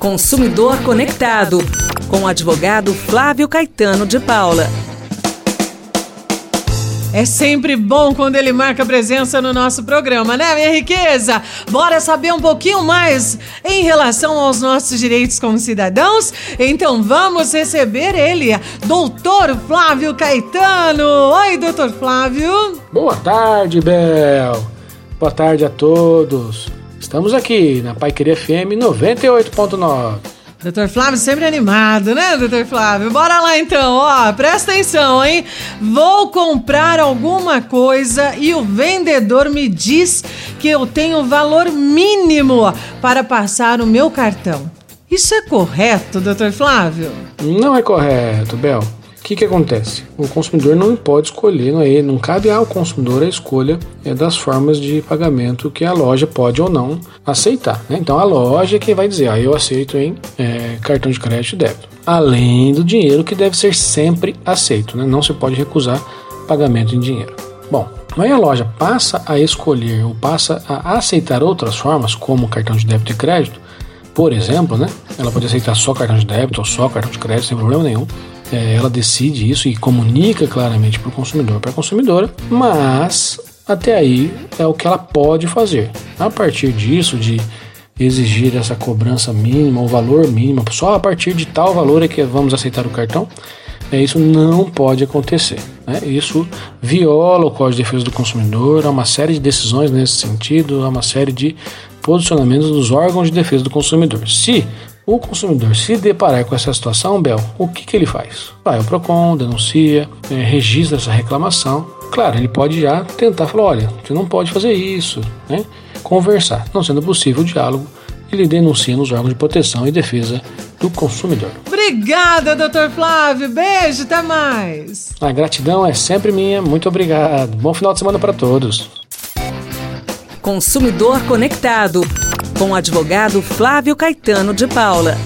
Consumidor Conectado, com o advogado Flávio Caetano de Paula. É sempre bom quando ele marca presença no nosso programa, né, minha riqueza? Bora saber um pouquinho mais em relação aos nossos direitos como cidadãos? Então vamos receber ele, doutor Flávio Caetano. Oi, doutor Flávio. Boa tarde, Bel. Boa tarde a todos. Estamos aqui na Pai Querer FM 98.9. Doutor Flávio sempre animado, né, doutor Flávio? Bora lá então, ó, presta atenção, hein? Vou comprar alguma coisa e o vendedor me diz que eu tenho valor mínimo para passar o meu cartão. Isso é correto, doutor Flávio? Não é correto, Bel. Que, que acontece? O consumidor não pode escolher, não, é, não cabe ao consumidor a escolha é, das formas de pagamento que a loja pode ou não aceitar. Né? Então a loja é quem vai dizer, ah, eu aceito em é, cartão de crédito e débito. Além do dinheiro que deve ser sempre aceito, né? não se pode recusar pagamento em dinheiro. Bom, aí a loja passa a escolher ou passa a aceitar outras formas, como cartão de débito e crédito, por exemplo, né? Ela pode aceitar só cartão de débito ou só cartão de crédito sem problema nenhum é, ela decide isso e comunica claramente para o consumidor, para a consumidora, mas até aí é o que ela pode fazer. A partir disso, de exigir essa cobrança mínima, o valor mínimo, só a partir de tal valor é que vamos aceitar o cartão, é, isso não pode acontecer. Né? Isso viola o Código de Defesa do Consumidor, há uma série de decisões nesse sentido, há uma série de posicionamentos dos órgãos de defesa do consumidor. Se o consumidor se deparar com essa situação, Bel, o que, que ele faz? Vai ao PROCON, denuncia, é, registra essa reclamação. Claro, ele pode já tentar falar: olha, você não pode fazer isso, né? Conversar. Não sendo possível o diálogo, ele denuncia nos órgãos de proteção e defesa do consumidor. Obrigada, doutor Flávio. Beijo, até mais. A gratidão é sempre minha. Muito obrigado. Bom final de semana para todos. Consumidor Conectado com o advogado Flávio Caetano de Paula.